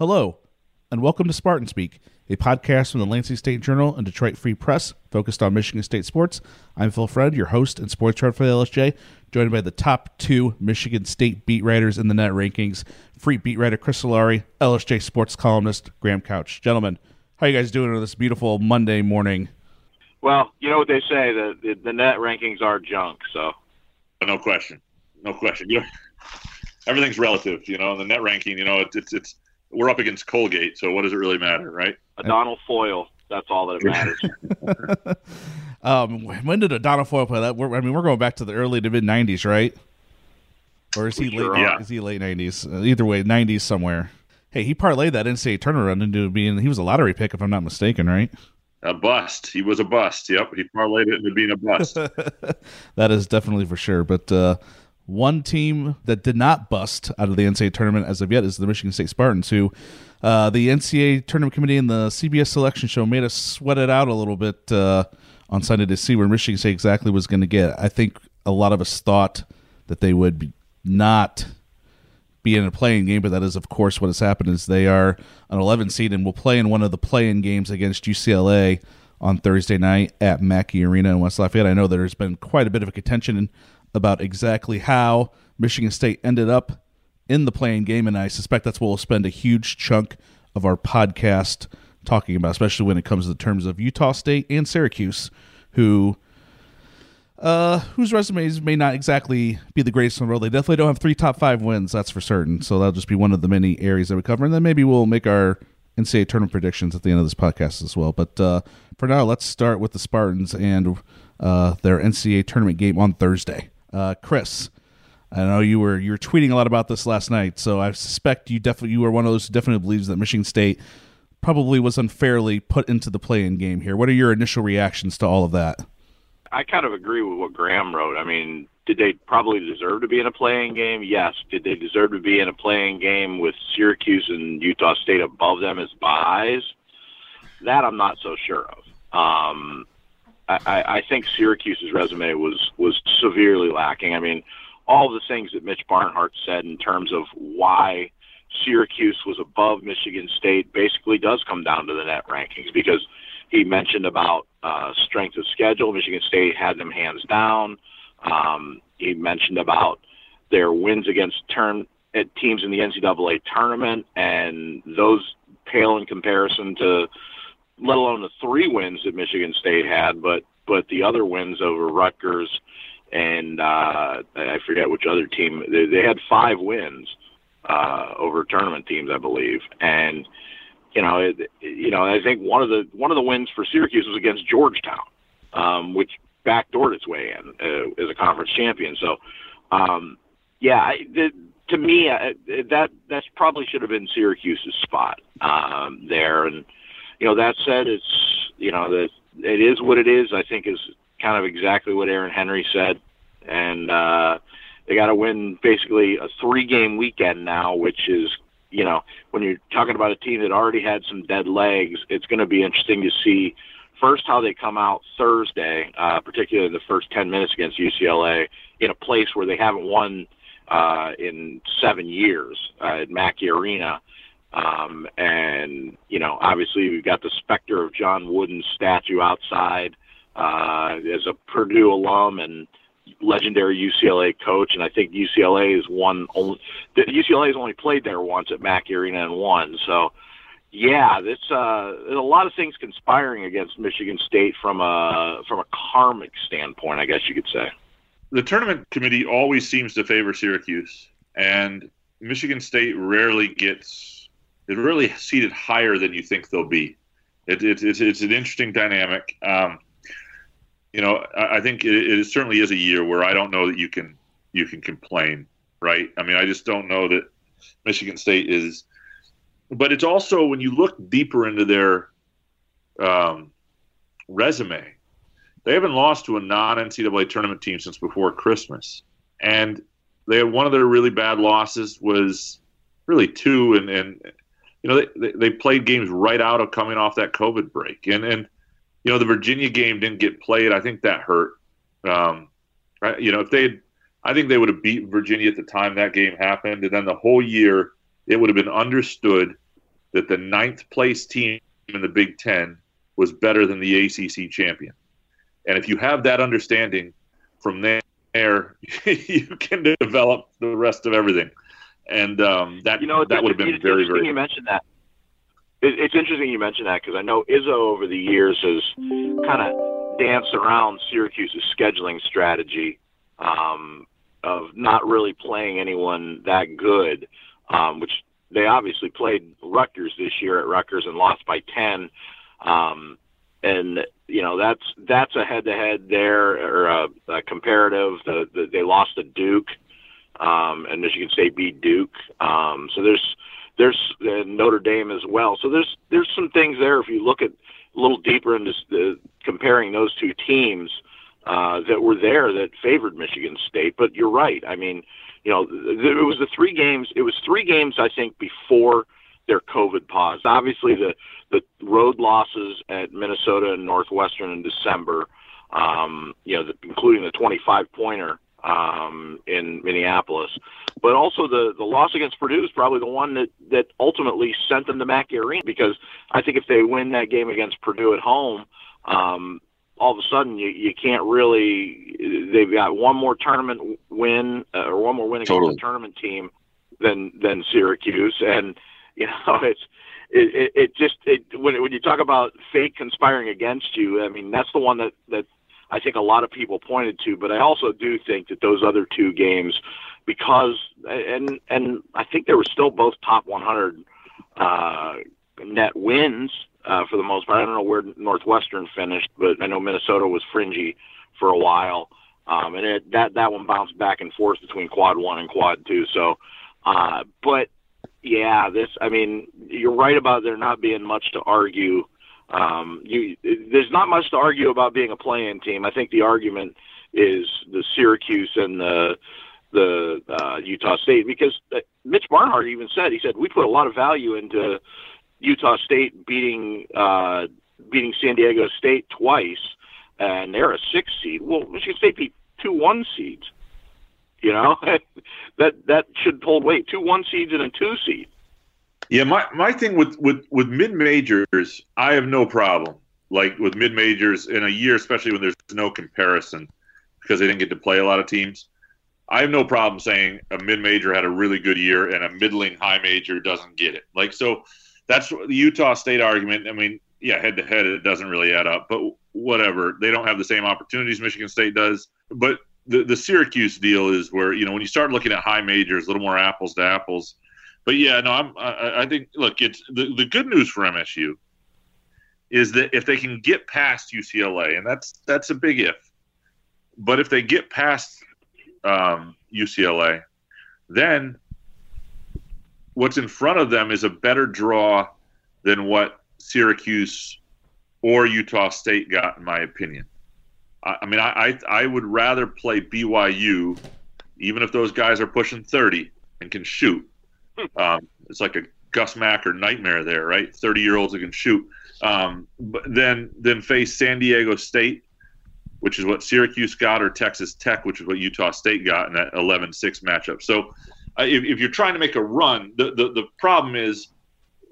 Hello, and welcome to Spartan Speak, a podcast from the Lansing State Journal and Detroit Free Press focused on Michigan State sports. I'm Phil Fred, your host and sports writer for the LSJ, joined by the top two Michigan State beat writers in the net rankings, Freep beat writer Chris Solari, LSJ sports columnist Graham Couch. Gentlemen, how are you guys doing on this beautiful Monday morning? Well, you know what they say, the, the, the net rankings are junk, so. No question. No question. You know, everything's relative, you know, the net ranking, you know, it's, it's, it's we're up against Colgate, so what does it really matter, right? Adonal Foyle. That's all that matters. um, when did Adonal Foyle play that? We're, I mean, we're going back to the early to mid '90s, right? Or is he sure late? are. Is he late '90s? Uh, either way, '90s somewhere. Hey, he parlayed that NCAA tournament run into being he was a lottery pick, if I'm not mistaken, right? A bust. He was a bust. Yep. He parlayed it into being a bust. that is definitely for sure. But uh, one team that did not bust out of the NCAA tournament as of yet is the Michigan State Spartans, who uh, the NCAA tournament committee and the CBS selection show made us sweat it out a little bit uh, on Sunday to see where Michigan State exactly was going to get. I think a lot of us thought that they would not be in a play-in game, but that is, of course, what has happened. Is they are an 11 seed and will play in one of the play-in games against UCLA on Thursday night at Mackey Arena in West Lafayette. I know there's been quite a bit of a contention about exactly how Michigan State ended up in the play-in game, and I suspect that's what we'll spend a huge chunk of our podcast talking about, especially when it comes to the terms of Utah State and Syracuse, who uh, whose resumes may not exactly be the greatest in the world. They definitely don't have three top five wins, that's for certain. So that'll just be one of the many areas that we cover. And then maybe we'll make our NCAA tournament predictions at the end of this podcast as well. But uh, for now, let's start with the Spartans and uh, their NCAA tournament game on Thursday. Uh, Chris, I know you were you were tweeting a lot about this last night, so I suspect you definitely you were one of those who definitely believes that Michigan State probably was unfairly put into the play-in game here. What are your initial reactions to all of that? I kind of agree with what Graham wrote. I mean, did they probably deserve to be in a play-in game? Yes. Did they deserve to be in a play-in game with Syracuse and Utah State above them as byes? That I'm not so sure of. Um, I, I think Syracuse's resume was was severely lacking. I mean, all the things that Mitch Barnhart said in terms of why Syracuse was above Michigan State basically does come down to the net rankings because he mentioned about uh, strength of schedule. Michigan State had them hands down. Um, he mentioned about their wins against turn at teams in the NCAA tournament, and those pale in comparison to, let alone the three wins that Michigan State had, but but the other wins over Rutgers and uh, I forget which other team. They, they had five wins uh, over tournament teams, I believe, and you know, it, you know, I think one of the one of the wins for Syracuse was against Georgetown, um, which backdoored its way in uh, as a conference champion. So, um, yeah, I, the, to me, uh, that that's probably should have been Syracuse's spot um, there. And you know, that said, it's you know that it is what it is. I think is kind of exactly what Aaron Henry said, and uh, they got to win basically a three-game weekend now, which is you know, when you're talking about a team that already had some dead legs, it's going to be interesting to see first how they come out Thursday, uh, particularly in the first 10 minutes against UCLA, in a place where they haven't won uh, in seven years uh, at Mackey Arena. Um, and, you know, obviously we've got the specter of John Wooden's statue outside uh, as a Purdue alum and legendary UCLA coach, and I think UCLA is one only. UCLA has only played there once at Mackey Arena and won. So, yeah, this uh, there's a lot of things conspiring against Michigan State from a from a karmic standpoint, I guess you could say. the tournament committee always seems to favor Syracuse, and Michigan State rarely gets is really seated higher than you think they'll be. It, it, it's it's an interesting dynamic. Um, you know, I, I think it, it certainly is a year where I don't know that you can you can complain, right? I mean, I just don't know that Michigan State is. But it's also when you look deeper into their um, resume, they haven't lost to a non NCAA tournament team since before Christmas, and they had one of their really bad losses was really two, and and you know they they played games right out of coming off that COVID break, and and you know the Virginia game didn't get played. I think that hurt. Um, you know if they, I think they would have beaten Virginia at the time that game happened, and then the whole year it would have been understood that the ninth place team in the Big Ten was better than the ACC champion. And if you have that understanding from there, you can develop the rest of everything. And um, that you know that would have been very interesting very. You mentioned that. It, it's interesting you mentioned that because I know Izzo over the years has kind of danced around Syracuse's scheduling strategy um, of not really playing anyone that good, um, which they obviously played Rutgers this year at Rutgers and lost by ten. Um, and you know that's that's a head-to-head there or a, a comparative. The, the, they lost to Duke, um, and Michigan State beat Duke. Um, so there's there's Notre Dame as well. So there's there's some things there if you look at a little deeper into the, comparing those two teams uh, that were there that favored Michigan State. But you're right. I mean, you know, it was the three games. It was three games I think before their COVID pause. Obviously, the the road losses at Minnesota and Northwestern in December, um, you know, the, including the 25 pointer um, in Minneapolis, but also the the loss against Purdue is probably the one that that ultimately sent them to Mackey Arena because I think if they win that game against Purdue at home. Um, all of a sudden, you, you can't really. They've got one more tournament win uh, or one more win against Totally. a tournament team than than Syracuse, and you know it's it, it, it just it when when you talk about fate conspiring against you, I mean that's the one that that I think a lot of people pointed to. But I also do think that those other two games, because and and I think they were still both top 100 uh, net wins uh, for the most part. I don't know where Northwestern finished, but I know Minnesota was fringy for a while. Um, and it, that that one bounced back and forth between quad one and quad two. So, uh, but yeah, this. I mean, you're right about there not being much to argue. Um, you there's not much to argue about being a play-in team. I think the argument is the Syracuse and the the uh, Utah State because uh, Mitch Barnhart even said he said we put a lot of value into Utah State beating uh, beating San Diego State twice, and they're a six seed. Well, Michigan State beat two one seeds. You know that that should hold weight. Two one seeds and a two seed. Yeah, my, my thing with, with, with mid majors, I have no problem. Like with mid majors in a year, especially when there's no comparison because they didn't get to play a lot of teams. I have no problem saying a mid major had a really good year and a middling high major doesn't get it. Like so, that's the Utah State argument. I mean, yeah, head to head, it doesn't really add up, but whatever. They don't have the same opportunities Michigan State does. But the the Syracuse deal is where you know when you start looking at high majors, a little more apples to apples. But yeah, no, I'm. I, I think look, it's the the good news for MSU is that if they can get past UCLA, and that's that's a big if, but if they get past um, UCLA, then what's in front of them is a better draw than what Syracuse or Utah State got, in my opinion. I, I mean, I, I I would rather play BYU, even if those guys are pushing thirty and can shoot. Um, it's like a Gus Macker nightmare there, right? Thirty year olds who can shoot. Um, but then then face San Diego State, which is what Syracuse got, or Texas Tech, which is what Utah State got in that 11-6 matchup. So uh, if, if you're trying to make a run, the, the the problem is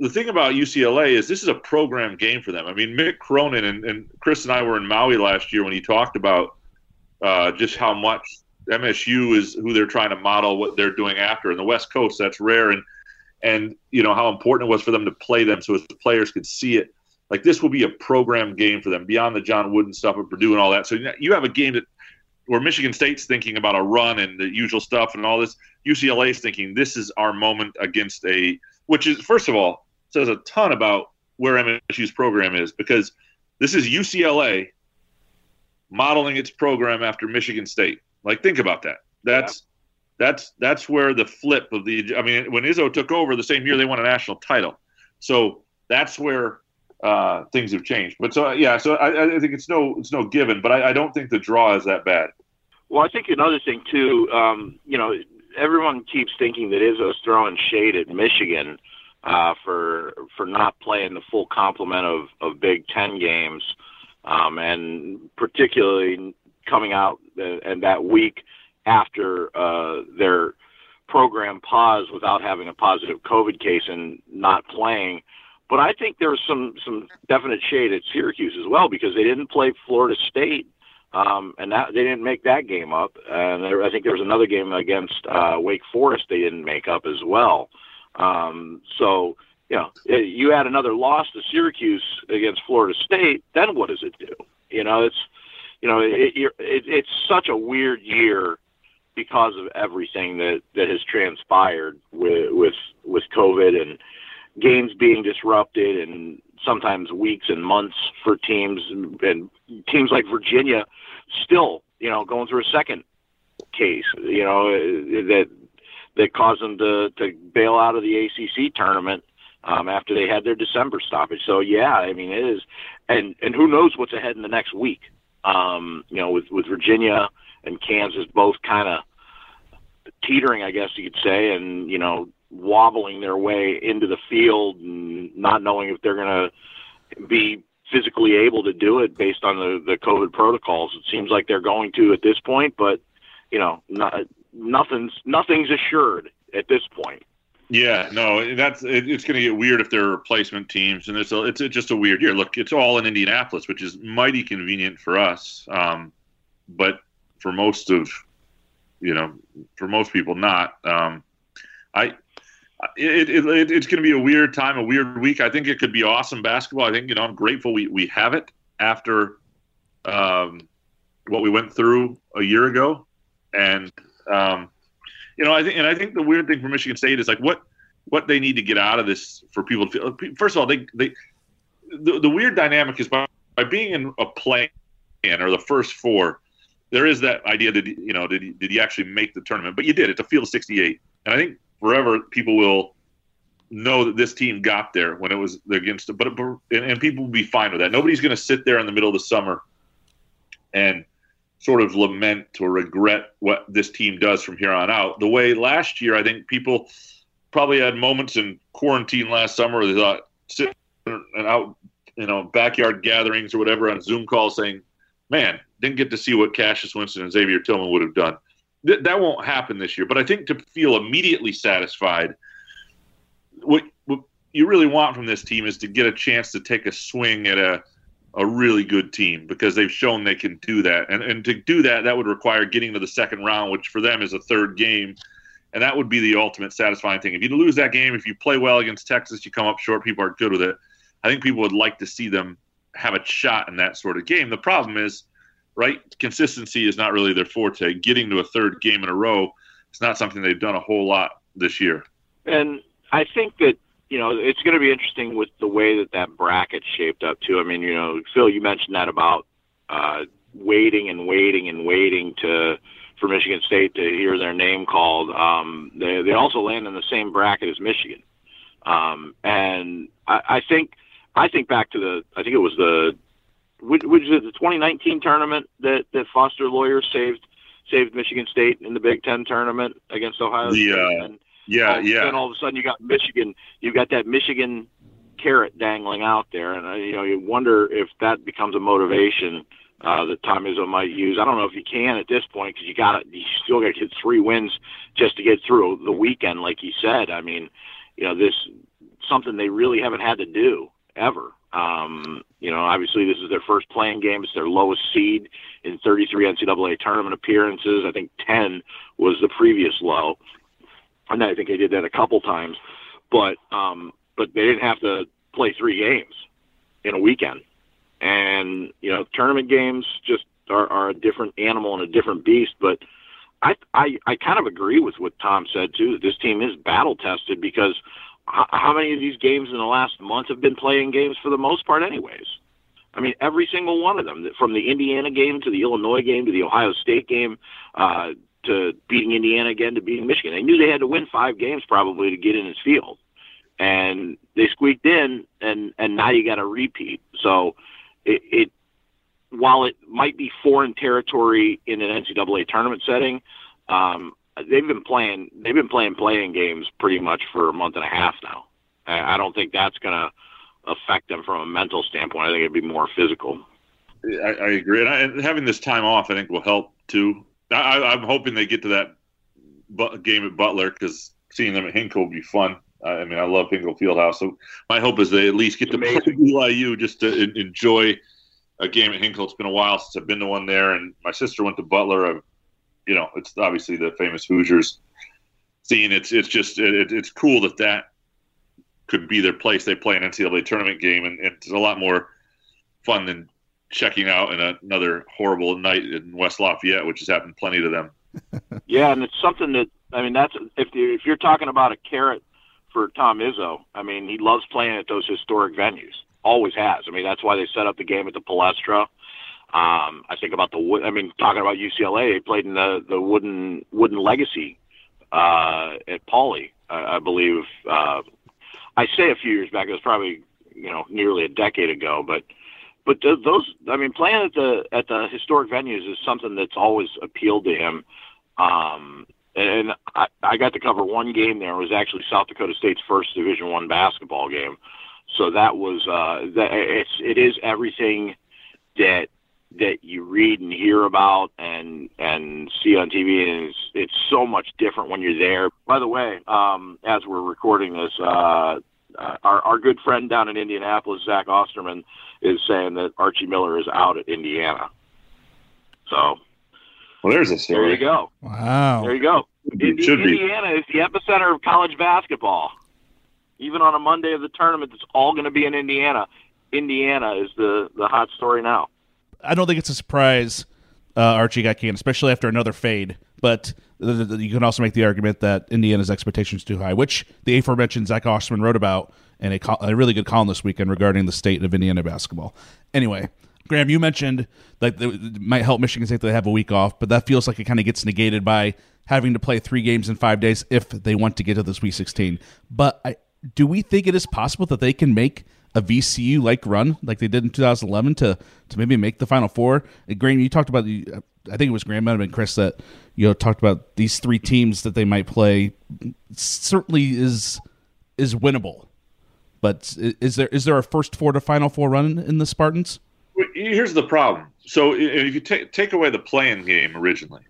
the thing about UCLA is this is a program game for them. I mean, Mick Cronin and, and Chris and I were in Maui last year when he talked about uh, just how much MSU is who they're trying to model what they're doing after. In the West Coast, that's rare, and and you know how important it was for them to play them so the players could see it. Like this will be a program game for them beyond the John Wooden stuff at Purdue and all that. So you have a game that where Michigan State's thinking about a run and the usual stuff and all this. UCLA is thinking this is our moment against a which is first of all says a ton about where MSU's program is because this is UCLA modeling its program after Michigan State. Like, think about that. That's yeah. that's that's where the flip of the. I mean, when Izzo took over the same year, they won a national title. So that's where uh, things have changed. But so yeah, so I, I think it's no it's no given. But I, I, don't think the draw is that bad. Well, I think another thing too. Um, you know, everyone keeps thinking that Izzo's throwing shade at Michigan uh, for for not playing the full complement of of Big Ten games, um, and particularly coming out and that week after uh, their program paused without having a positive COVID case and not playing. But I think there was some some definite shade at Syracuse as well because they didn't play Florida State, um, and that they didn't make that game up. And there, I think there was another game against uh, Wake Forest they didn't make up as well. Um, so you know, you add another loss to Syracuse against Florida State, then what does it do? You know, it's you know, it, it, it's such a weird year because of everything that that has transpired with with with COVID and games being disrupted and sometimes weeks and months for teams and, teams like Virginia still, you know, going through a second case, you know, that that caused them to to bail out of the ACC tournament um, after they had their December stoppage. So yeah, I mean it is, and and who knows what's ahead in the next week? Um, you know, with with Virginia and Kansas both kind of teetering, I guess you could say, and you know wobbling their way into the field and not knowing if they're going to be physically able to do it based on the the COVID protocols. It seems like they're going to at this point, but you know, not, nothing's nothing's assured at this point. Yeah, no, that's it, it's going to get weird if they're replacement teams, and it's a, it's just a weird year. Look, it's all in Indianapolis, which is mighty convenient for us, um, but for most of you know, for most people, not. Um, I it, it, it, it's going to be a weird time, a weird week. I think it could be awesome basketball. I think you know I'm grateful we we have it after um, what we went through a year ago, and um, you know I think and I think the weird thing for Michigan State is like what what they need to get out of this for people to feel. First of all, they they the, the weird dynamic is by, by being in a play in or the first four, there is that idea that you know did he, did he actually make the tournament? But you did. It's a field of 68, and I think forever people will know that this team got there when it was against but, but and, and people will be fine with that nobody's going to sit there in the middle of the summer and sort of lament or regret what this team does from here on out the way last year i think people probably had moments in quarantine last summer they thought sitting and out you know backyard gatherings or whatever on zoom calls saying man didn't get to see what cassius winston and xavier tillman would have done th- that won't happen this year. But I think to feel immediately satisfied, what, what you really want from this team is to get a chance to take a swing at a a really good team because they've shown they can do that. And and to do that, that would require getting to the second round, which for them is a third game. And that would be the ultimate satisfying thing. If you lose that game, if you play well against Texas, you come up short, people are good with it. I think people would like to see them have a shot in that sort of game. The problem is right? Consistency is not really their forte. Getting to a third game in a row is not something they've done a whole lot this year. And I think that you know it's going to be interesting with the way that that bracket shaped up too. I mean, you know, Phil, you mentioned that about uh, waiting and waiting and waiting to for Michigan State to hear their name called. Um, they they also land in the same bracket as Michigan, um, and I, I think I think back to the I think it was the which, which is the 2019 tournament that that Foster Loyer saved saved Michigan State in the Big Ten tournament against Ohio the, State. Uh, and yeah, all, yeah. Then all of a sudden you got Michigan. You've got that Michigan carrot dangling out there, and uh, you know you wonder if that becomes a motivation uh, that Tom Izzo might use. I don't know if you can at this point because you got you still got to get three wins just to get through the weekend, like you said. I mean, you know this something they really haven't had to do ever. Um, you know, obviously this is their first play-in game. It's their lowest seed in 33 NCAA tournament appearances. I think 10 was the previous low, and I think they did that a couple times. But um, but they didn't have to play three games in a weekend, and you know, tournament games just are, are a different animal and a different beast. But I I I kind of agree with what Tom said too. That this team is battle tested because how, how many of these games in the last month have been playing games for the most part, anyways? I mean, every single one of them, from the Indiana game to the Illinois game to the Ohio State game, uh, to beating Indiana again to beating Michigan. They knew they had to win five games probably to get in his field, and they squeaked in, and and now you got a repeat. So it, it while it might be foreign territory in an NCAA tournament setting, um, they've been playing they've been playing playing games pretty much for a month and a half now. I don't think that's going to affect them from a mental standpoint. I think it'd be more physical. I, I agree, and, I, and, having this time off, I think, will help too. I, am hoping they get to that game at Butler because seeing them at Hinkle will be fun. I mean, I love Hinkle Fieldhouse, so my hope is they at least get to play BYU just to enjoy a game at Hinkle. It's been a while since I've been to one there, and my sister went to Butler. I've, you know, it's obviously the famous Hoosiers scene. It's it's just it, it's cool that that could be their place. They play an NCAA tournament game, and, and it's a lot more fun than checking out in another horrible night in West Lafayette, which has happened plenty to them. yeah, and it's something that I mean that's if you if you're talking about a carrot for Tom Izzo, I mean he loves playing at those historic venues. Always has. I mean that's why they set up the game at the Palestra. Um, I think about the wood. I mean, talking about UCLA, they played in the the wooden wooden legacy uh, at Pauley, I, I believe. Uh, I say a few years back. It was probably you know nearly a decade ago, but but those, I mean, playing at the at the historic venues is something that's always appealed to him. Um, and I, I got to cover one game there. It was actually South Dakota State's first Division One basketball game. So that was uh, that it's it is everything that that you read and hear about and and see on TV, and it's it's so much different when you're there. By the way, um, as we're recording this, uh, uh, our our good friend down in Indianapolis, Zach Osterman, is saying that Archie Miller is out at Indiana. So, well, there's a story. There you go. Wow. There you go. Indi- Indiana is the epicenter of college basketball. Even on a Monday of the tournament, it's all going to be in Indiana. Indiana is the the hot story now. I don't think it's a surprise uh, Archie got canned, especially after another fade. But you can also make the argument that Indiana's expectations too high, which the aforementioned Zach Osterman wrote about in a, a really good column this weekend regarding the state of Indiana basketball. Anyway, Graham, you mentioned that it might help Michigan State that they have a week off, but that feels like it kind of gets negated by having to play three games in five days if they want to get to the Sweet 16. But I, do we think it is possible that they can make a VCU like run like they did in 2011 to to maybe make the Final Four? Graham, you talked about the. I think it was Graham, have Chris that you know talked about these three teams that they might play. Certainly is is winnable but is there is there a first four to final four run in the Spartans? Here's the problem. So if you take take away the play-in game originally,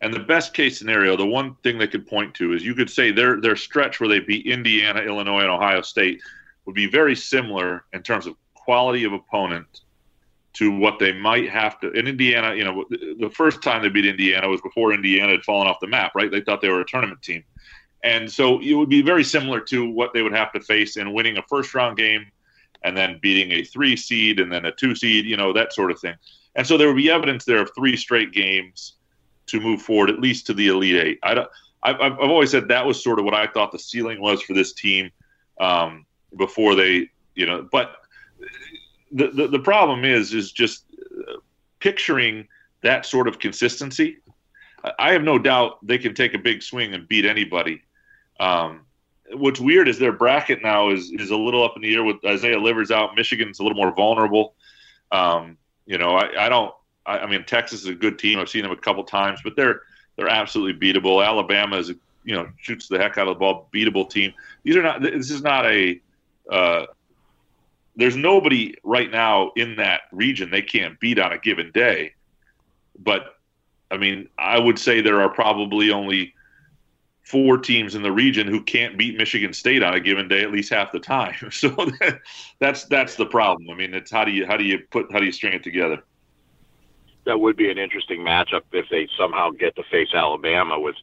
and the best case scenario, the one thing they could point to is you could say their their stretch where they beat Indiana, Illinois, and Ohio State would be very similar in terms of quality of opponent to what they might have to. In Indiana, you know, the first time they beat Indiana was before Indiana had fallen off the map, right? They thought they were a tournament team. And so it would be very similar to what they would have to face in winning a first round game and then beating a three seed and then a two seed, you know, that sort of thing. And so there would be evidence there of three straight games to move forward, at least to the Elite Eight. I don't, I've, I've always said that was sort of what I thought the ceiling was for this team um, before they, you know, but the, the, the problem is, is just uh, picturing that sort of consistency. I have no doubt they can take a big swing and beat anybody um, what's weird is their bracket now is is a little up in the air with Isaiah Livers out. Michigan's a little more vulnerable. Um, you know, I, I don't. I, I, mean, Texas is a good team. I've seen them a couple times, but they're they're absolutely beatable. Alabama is you know shoots the heck out of the ball, beatable team. These are not. This is not a. Uh, there's nobody right now in that region they can't beat on a given day. But I mean, I would say there are probably only four teams in the region who can't beat Michigan State on a given day at least half the time. So that, that's that's the problem. I mean, it's how do you how do you put how do you string it together? That would be an interesting matchup if they somehow get to face Alabama with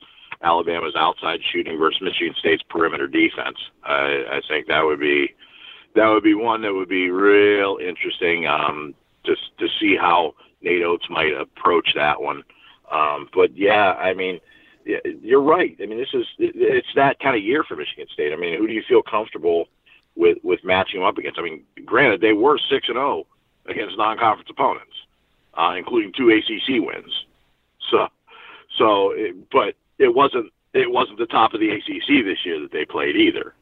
Alabama's outside shooting versus Michigan State's perimeter defense. I, I think that would be that would be one that would be real interesting um, to to see how Nate Oats might approach that one. Um, but yeah, I mean you're right. I mean, this is it's that kind of year for Michigan State. I mean, who do you feel comfortable with with matching them up against? I mean, granted, they were six and zero oh against non-conference opponents, uh, including two ACC wins. So, so, but it wasn't it wasn't the top of the ACC this year that they played either.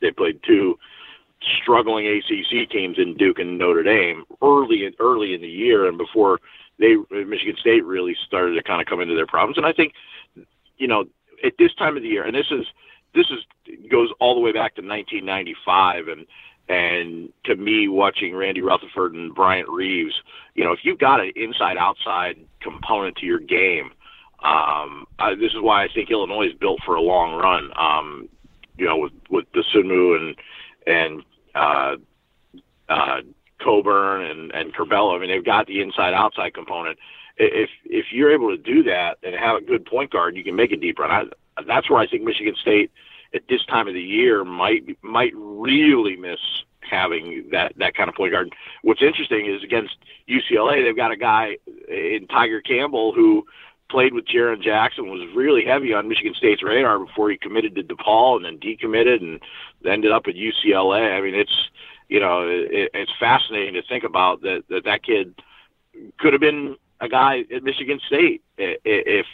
They played two struggling ACC teams in Duke and Notre Dame early in, early in the year, and before they Michigan State really started to kind of come into their problems. And I think, you know, at this time of the year, and this is this is goes all the way back to 1995, and and to me, watching Randy Rutherford and Bryant Reeves, you know, if you've got an inside-outside component to your game, um, I, this is why I think Illinois is built for a long run. Um, you know, with with Dosunmu and and uh, uh, Cockburn and and Curbelo. I mean, they've got the inside outside component. If if you're able to do that and have a good point guard, you can make a deep run. I, that's where I think Michigan State at this time of the year might might really miss having that that kind of point guard. What's interesting is against UCLA, they've got a guy in Tyger Campbell who played with Jaren Jackson, was really heavy on Michigan State's radar before he committed to DePaul and then decommitted and ended up at UCLA. I mean, it's you know, it, it's fascinating to think about that that that kid could have been a guy at Michigan State if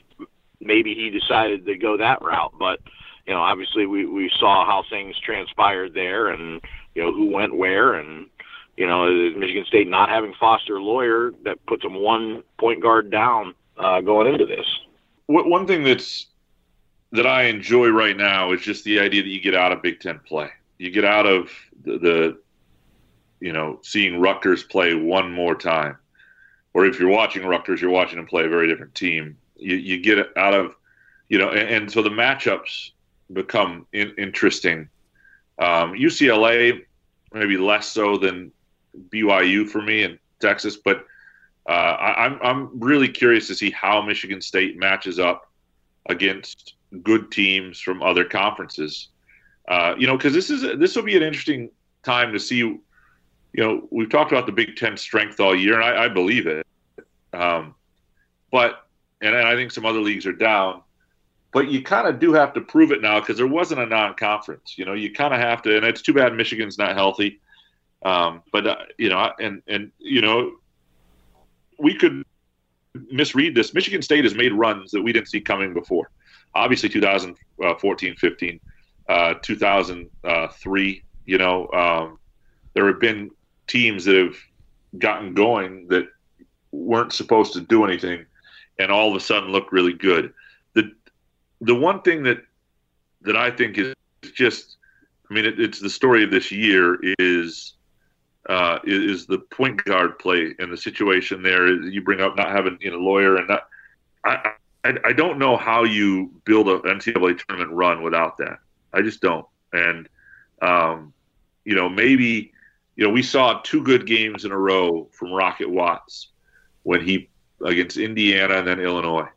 maybe he decided to go that route. But you know, obviously we we saw how things transpired there, and you know who went where, and you know Michigan State not having Foster Loyer that puts them one point guard down uh, going into this. One thing that's that I enjoy right now is just the idea that you get out of Big Ten play. You get out of the, the you know, seeing Rutgers play one more time, or if you're watching Rutgers, you're watching them play a very different team. You, you get out of, you know, and, and so the matchups become in, interesting. Um, UCLA maybe less so than BYU for me in Texas, but uh, I, I'm I'm really curious to see how Michigan State matches up against good teams from other conferences. Uh, you know, because this is this will be an interesting time to see you know, we've talked about the Big Ten strength all year, and I, I believe it. Um, but and I think some other leagues are down, but you kind of do have to prove it now because there wasn't a non-conference. You know, you kind of have to, and it's too bad Michigan's not healthy. Um, but uh, you know, and and you know, we could misread this. Michigan State has made runs that we didn't see coming before. Obviously, 2014, 15, uh, 2003. You know, um, there have been teams that have gotten going that weren't supposed to do anything and all of a sudden look really good. The the one thing that that I think is just I mean it, it's the story of this year is uh, is the point guard play and the situation there. You bring up not having you know Loyer and not. I, I I don't know how you build an NCAA tournament run without that. I just don't. And um, you know maybe you know, we saw two good games in a row from Rocket Watts when he against Indiana and then Illinois.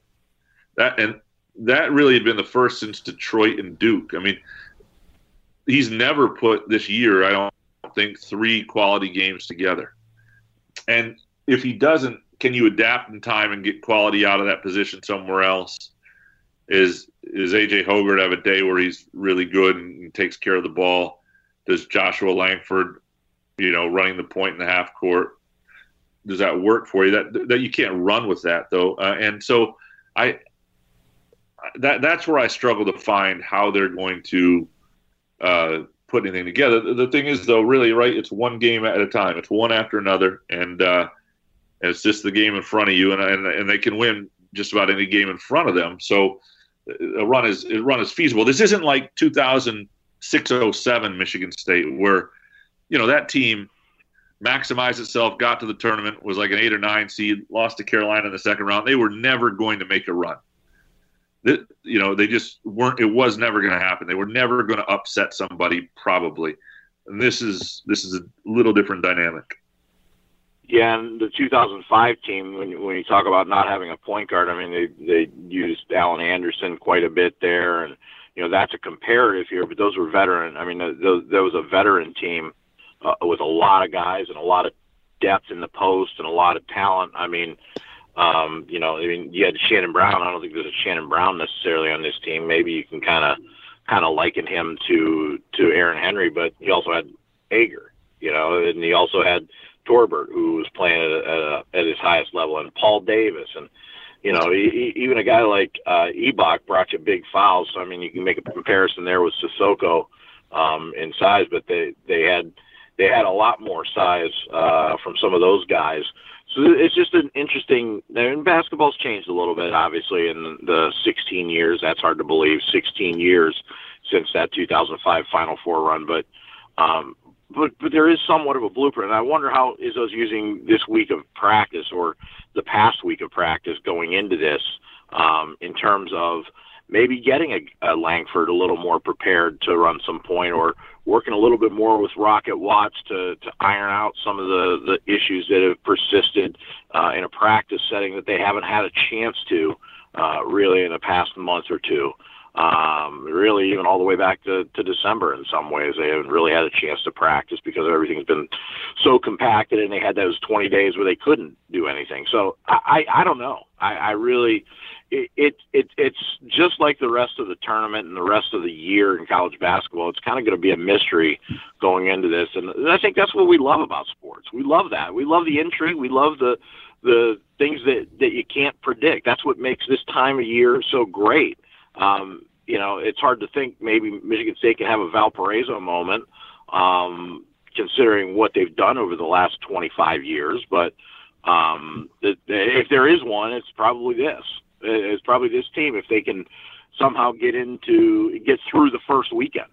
That and that really had been the first since Detroit and Duke. I mean, he's never put this year, I don't think, three quality games together. And if he doesn't, can you adapt in time and get quality out of that position somewhere else? Is is AJ Hoggard have a day where he's really good and takes care of the ball? Does Joshua Langford you know, running the point in the half court. Does that work for you? That that you can't run with that though, uh, and so I that that's where I struggle to find how they're going to uh, put anything together. The, thing is, though, really, right? It's one game at a time. It's one after another, and, uh, and it's just the game in front of you, and, and and they can win just about any game in front of them. So a run is a run is feasible. This isn't like 2006 07 Michigan State where you know that team maximized itself, got to the tournament, was like an eight or nine seed, lost to Carolina in the second round. They were never going to make a run. That, you know, they just weren't. It was never going to happen. They were never going to upset somebody, probably. And this is this is a little different dynamic. Yeah, and the 2005 team, when when you talk about not having a point guard, I mean they they used Alan Anderson quite a bit there, and you know that's a comparative here. But those were veteran. I mean, those, that was a veteran team uh, with a lot of guys and a lot of depth in the post and a lot of talent. I mean, Um, you know, I mean, you had Shannon Brown. I don't think there's a Shannon Brown necessarily on this team. Maybe you can kind of kind of liken him to to Aaron Henry, but he also had Ager, you know, and he also had Torbert, who was playing at, at, at his highest level, and Paul Davis, and you know, he, even a guy like uh, Ibok brought you big fouls. So I mean, you can make a comparison there with Sissoko um, in size, but they they had they had a lot more size uh, from some of those guys. So it's just an interesting. And basketball's changed a little bit, obviously, in the 16 years. That's hard to believe. 16 years since that 2005 Final Four run, but um, but but there is somewhat of a blueprint. And I wonder how Izzo's using this week of practice or the past week of practice going into this um, in terms of maybe getting a, a Langford a little more prepared to run some point or working a little bit more with Rocket Watts to, to iron out some of the, the issues that have persisted uh, in a practice setting that they haven't had a chance to uh, really in the past month or two. Um, really, even all the way back to, to December in some ways, they haven't really had a chance to practice because everything's been so compacted, and they had those 20 days where they couldn't do anything. So I, I, I don't know. I, I really, it, it, it it's just like the rest of the tournament and the rest of the year in college basketball. It's kind of going to be a mystery going into this, and I think that's what we love about sports. We love that. We love the intrigue. We love the the things that that you can't predict. That's what makes this time of year so great. Um, you know, it's hard to think maybe Michigan State can have a Valparaiso moment, um, considering what they've done over the last 25 years. But um, if there is one, it's probably this Uh, is probably this team if they can somehow get into get through the first weekend.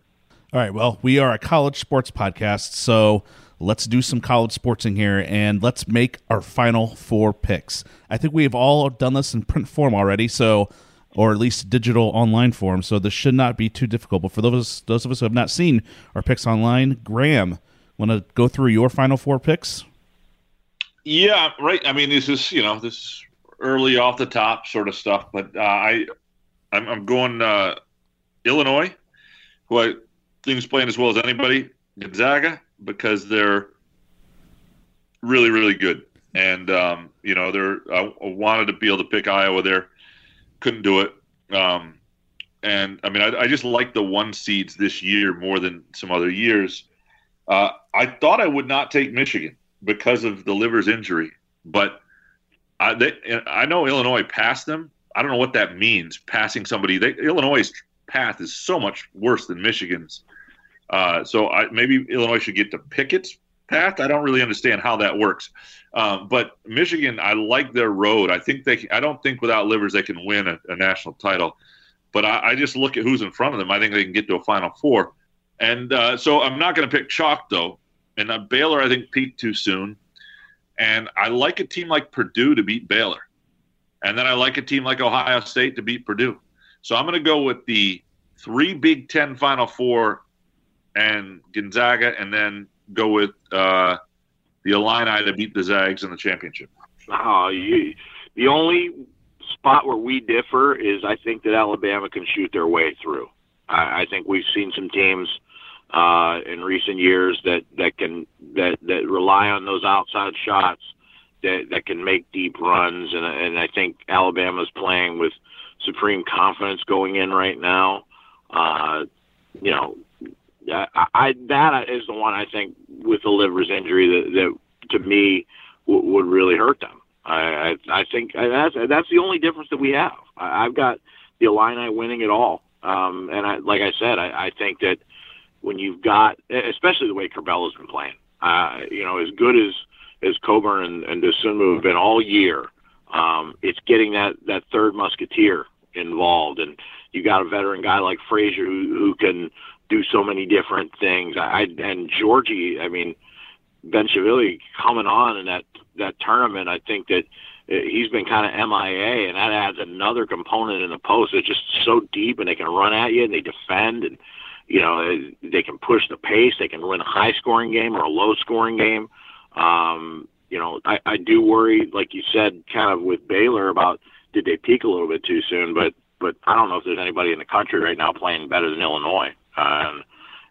All right. Well, we are a college sports podcast, so let's do some college sportsing here and let's make our final four picks. I think we have all done this in print form already, so or at least digital online form, so this should not be too difficult. But for those those of us who have not seen our picks online, Graham, want to go through your final four picks? Yeah, right. I mean, this is you know this early off the top sort of stuff, but uh, I I'm, I'm going uh, Illinois, who I playing as well as anybody. Gonzaga because they're really really good, and um, you know they're I wanted to be able to pick Iowa there, couldn't do it. Um, and I mean, I, I, just like the one seeds this year more than some other years. Uh, I thought I would not take Michigan because of the Livers injury, but I, they, I know Illinois passed them. I don't know what that means, passing somebody. They, Illinois' path is so much worse than Michigan's. Uh, so I, maybe Illinois should get to Pickett's path. I don't really understand how that works. Um, but Michigan, I like their road. I think they. I don't think without Livers they can win a, a national title. But I, I, just look at who's in front of them. I think they can get to a Final Four. And uh, so I'm not going to pick chalk though. And uh, Baylor, I think peaked too soon. And I like a team like Purdue to beat Baylor. And then I like a team like Ohio State to beat Purdue. So I'm going to go with the three Big Ten Final Four and Gonzaga, and then go with uh, the Illini to beat the Zags in the championship. Oh, you, the only spot where we differ is I think that Alabama can shoot their way through. I, I think we've seen some teams – uh, in recent years that that can that that rely on those outside shots that that can make deep runs and and I think Alabama's playing with supreme confidence going in right now. Uh, you know, I, I that is the one I think with the Livers injury that that to me w- would really hurt them. I I, I think that's that's the only difference that we have. I, I've got the Illini winning it all. Um, and I, like I said, I, I think that when you've got, especially the way Curbelo's been playing. Uh, you know, as good as as Cockburn and, and Dosunmu have been all year, um, it's getting that that third musketeer involved, and you got a veteran guy like Frazier who, who can do so many different things. I and Giorgi, I mean, Bezhanishvili coming on in that that tournament, I think that uh, he's been kind of MIA, and that adds another component in the post. It's just so deep, and they can run at you, and they defend, and you know, they can push the pace. They can win a high scoring game or a low scoring game. Um, you know, I, I do worry, like you said, kind of with Baylor about did they peak a little bit too soon, but but I don't know if there's anybody in the country right now playing better than Illinois. And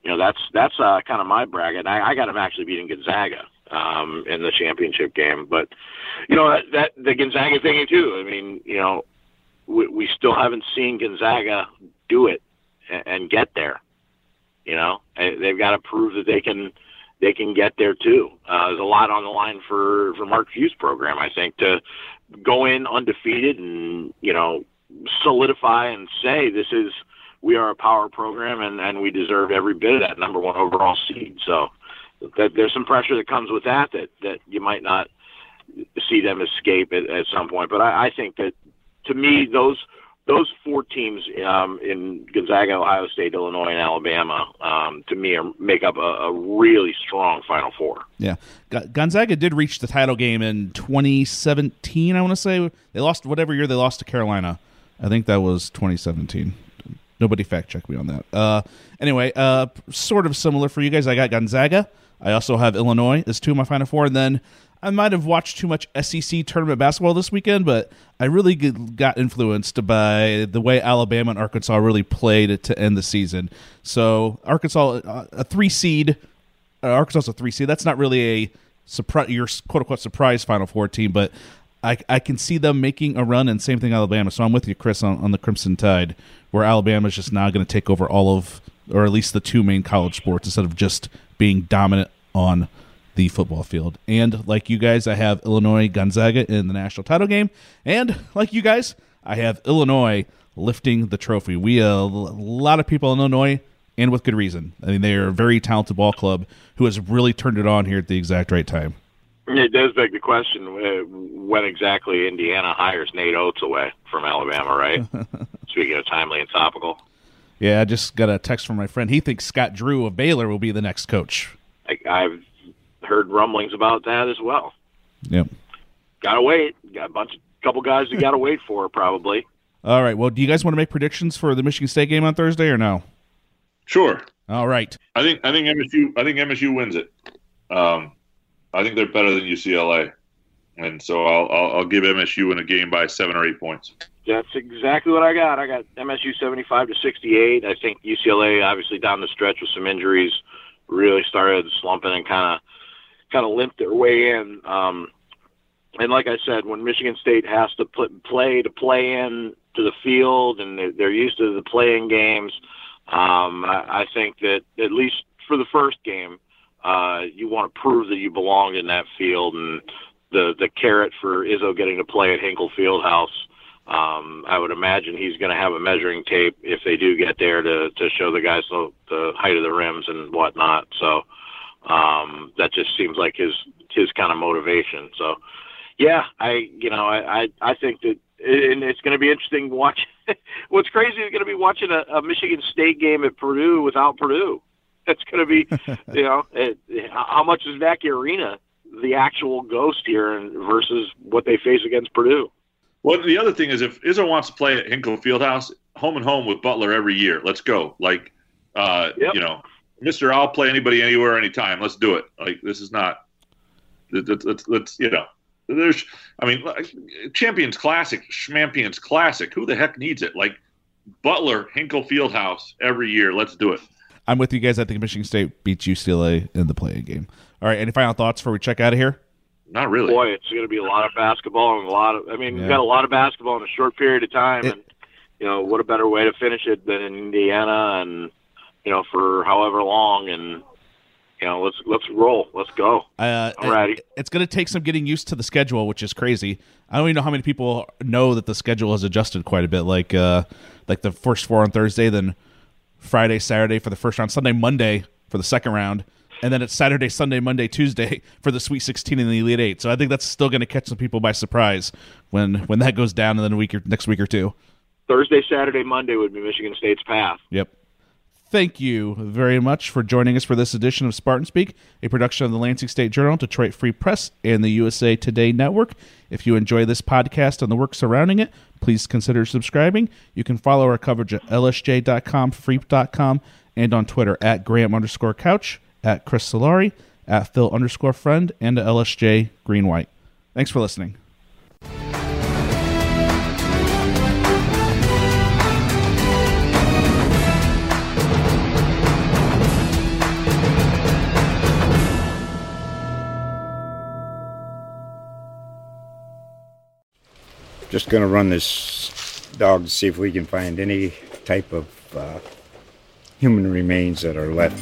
you know, that's that's uh, kind of my bracket. I, I got them actually beating Gonzaga. um, in the championship game. But you know that, that the Gonzaga thing too. I mean, you know, we, we still haven't seen Gonzaga do it and, and get there. You know, they've got to prove that they can they can get there too. Uh, there's a lot on the line for for Mark Few's program, I think, to go in undefeated and you know solidify and say this is we are a power program and and we deserve every bit of that number one overall seed. So that there's some pressure that comes with that that that you might not see them escape at, at some point. But I, I think that to me those those four teams um, in Gonzaga, Ohio State, Illinois, and Alabama, um, to me, are, make up a, a, really strong Final Four. Yeah, Gonzaga did reach the title game in 2017. I want to say they lost whatever year they lost to Carolina. I think that was 2017. Nobody fact check me on that. Uh, anyway, uh, sort of similar for you guys. I got Gonzaga. I also have Illinois as two of my Final Four, and then I might have watched too much SEC tournament basketball this weekend, but I really got influenced by the way Alabama and Arkansas really played to end the season. So Arkansas, uh, a three seed, uh, Arkansas a three seed. That's not really a surprise, your quote unquote surprise Final Four team, but I, I can see them making a run, and same thing Alabama. So I'm with you, Chris, on, on the Crimson Tide, where Alabama is just now going to take over all of, or at least the two main college sports, instead of just being dominant on the football field. And like you guys, I have Illinois Gonzaga in the national title game. And like you guys, I have Illinois lifting the trophy. We uh, a lot of people in Illinois, and with good reason. I mean, they are a very talented ball club who has really turned it on here at the exact right time. It does beg the question uh, when exactly Indiana hires Nate Oats away from Alabama, right? Speaking of timely and topical. Yeah, I just got a text from my friend. He thinks Scott Drew of Baylor will be the next coach. I, I've heard rumblings about that as well. Yep. Gotta wait. Got a bunch, of couple guys you gotta wait for probably. All right. Well, do you guys want to make predictions for the Michigan State game on Thursday or no? Sure. All right. I think I think MSU I think MSU wins it. Um, I think they're better than UCLA, and so I'll, I'll I'll give MSU in a game by seven or eight points. That's exactly what I got. I got MSU seventy-five to sixty-eight. I think UCLA obviously down the stretch with some injuries really started slumping and kind of kind of limped their way in. Um, and like I said, when Michigan State has to put, play to play in to the field, and they're, used to the playing games, um, I, I think that at least for the first game, uh, you want to prove that you belong in that field, and the the carrot for Izzo getting to play at Hinkle Fieldhouse. Um, I would imagine he's going to have a measuring tape if they do get there to to show the guys the, the height of the rims and whatnot. So um, that just seems like his his kind of motivation. So, yeah, I you know I I, I think that and it's going to be interesting to watch. What's crazy is going to be watching a, a Michigan State game at Purdue without Purdue. It's going to be, you know, it, how much is Mackey Arena the actual ghost here versus what they face against Purdue? Well, the other thing is if Izzo wants to play at Hinkle Fieldhouse, home and home with Butler every year, let's go. Like, uh, yep. you know, Mister, I'll play anybody, anywhere, anytime. Let's do it. Like this is not. Let's, let's, let's you know. There's, I mean, Champions Classic, Champions Classic. Who the heck needs it? Like Butler, Hinkle Fieldhouse every year. Let's do it. I'm with you guys. I think Michigan State beats UCLA in the play-in game. All right. Any final thoughts before we check out of here? Not really. Boy, it's going to be a lot of basketball and a lot of. I mean, yeah. we've got a lot of basketball in a short period of time, it, and you know, what a better way to finish it than in Indiana and you know, for however long, and you know, let's let's roll, let's go. Uh, Alrighty. It's going to take some getting used to the schedule, which is crazy. I don't even know how many people know that the schedule has adjusted quite a bit. Like, uh, like the first four on Thursday, then Friday, Saturday for the first round, Sunday, Monday for the second round, and then it's Saturday, Sunday, Monday, Tuesday for the Sweet 16 and the Elite Eight. So I think that's still going to catch some people by surprise when when that goes down in the week or next week or two. Thursday, Saturday, Monday would be Michigan State's path. Yep. Thank you very much for joining us for this edition of Spartan Speak, a production of the Lansing State Journal, Detroit Free Press, and the USA Today Network. If you enjoy this podcast and the work surrounding it, please consider subscribing. You can follow our coverage at lsj.com, freep.com, and on Twitter at Graham underscore couch, at Chris Solari, at Phil underscore friend, and at LSJ Green White. Thanks for listening. Just going to run this dog to see if we can find any type of uh, human remains that are left.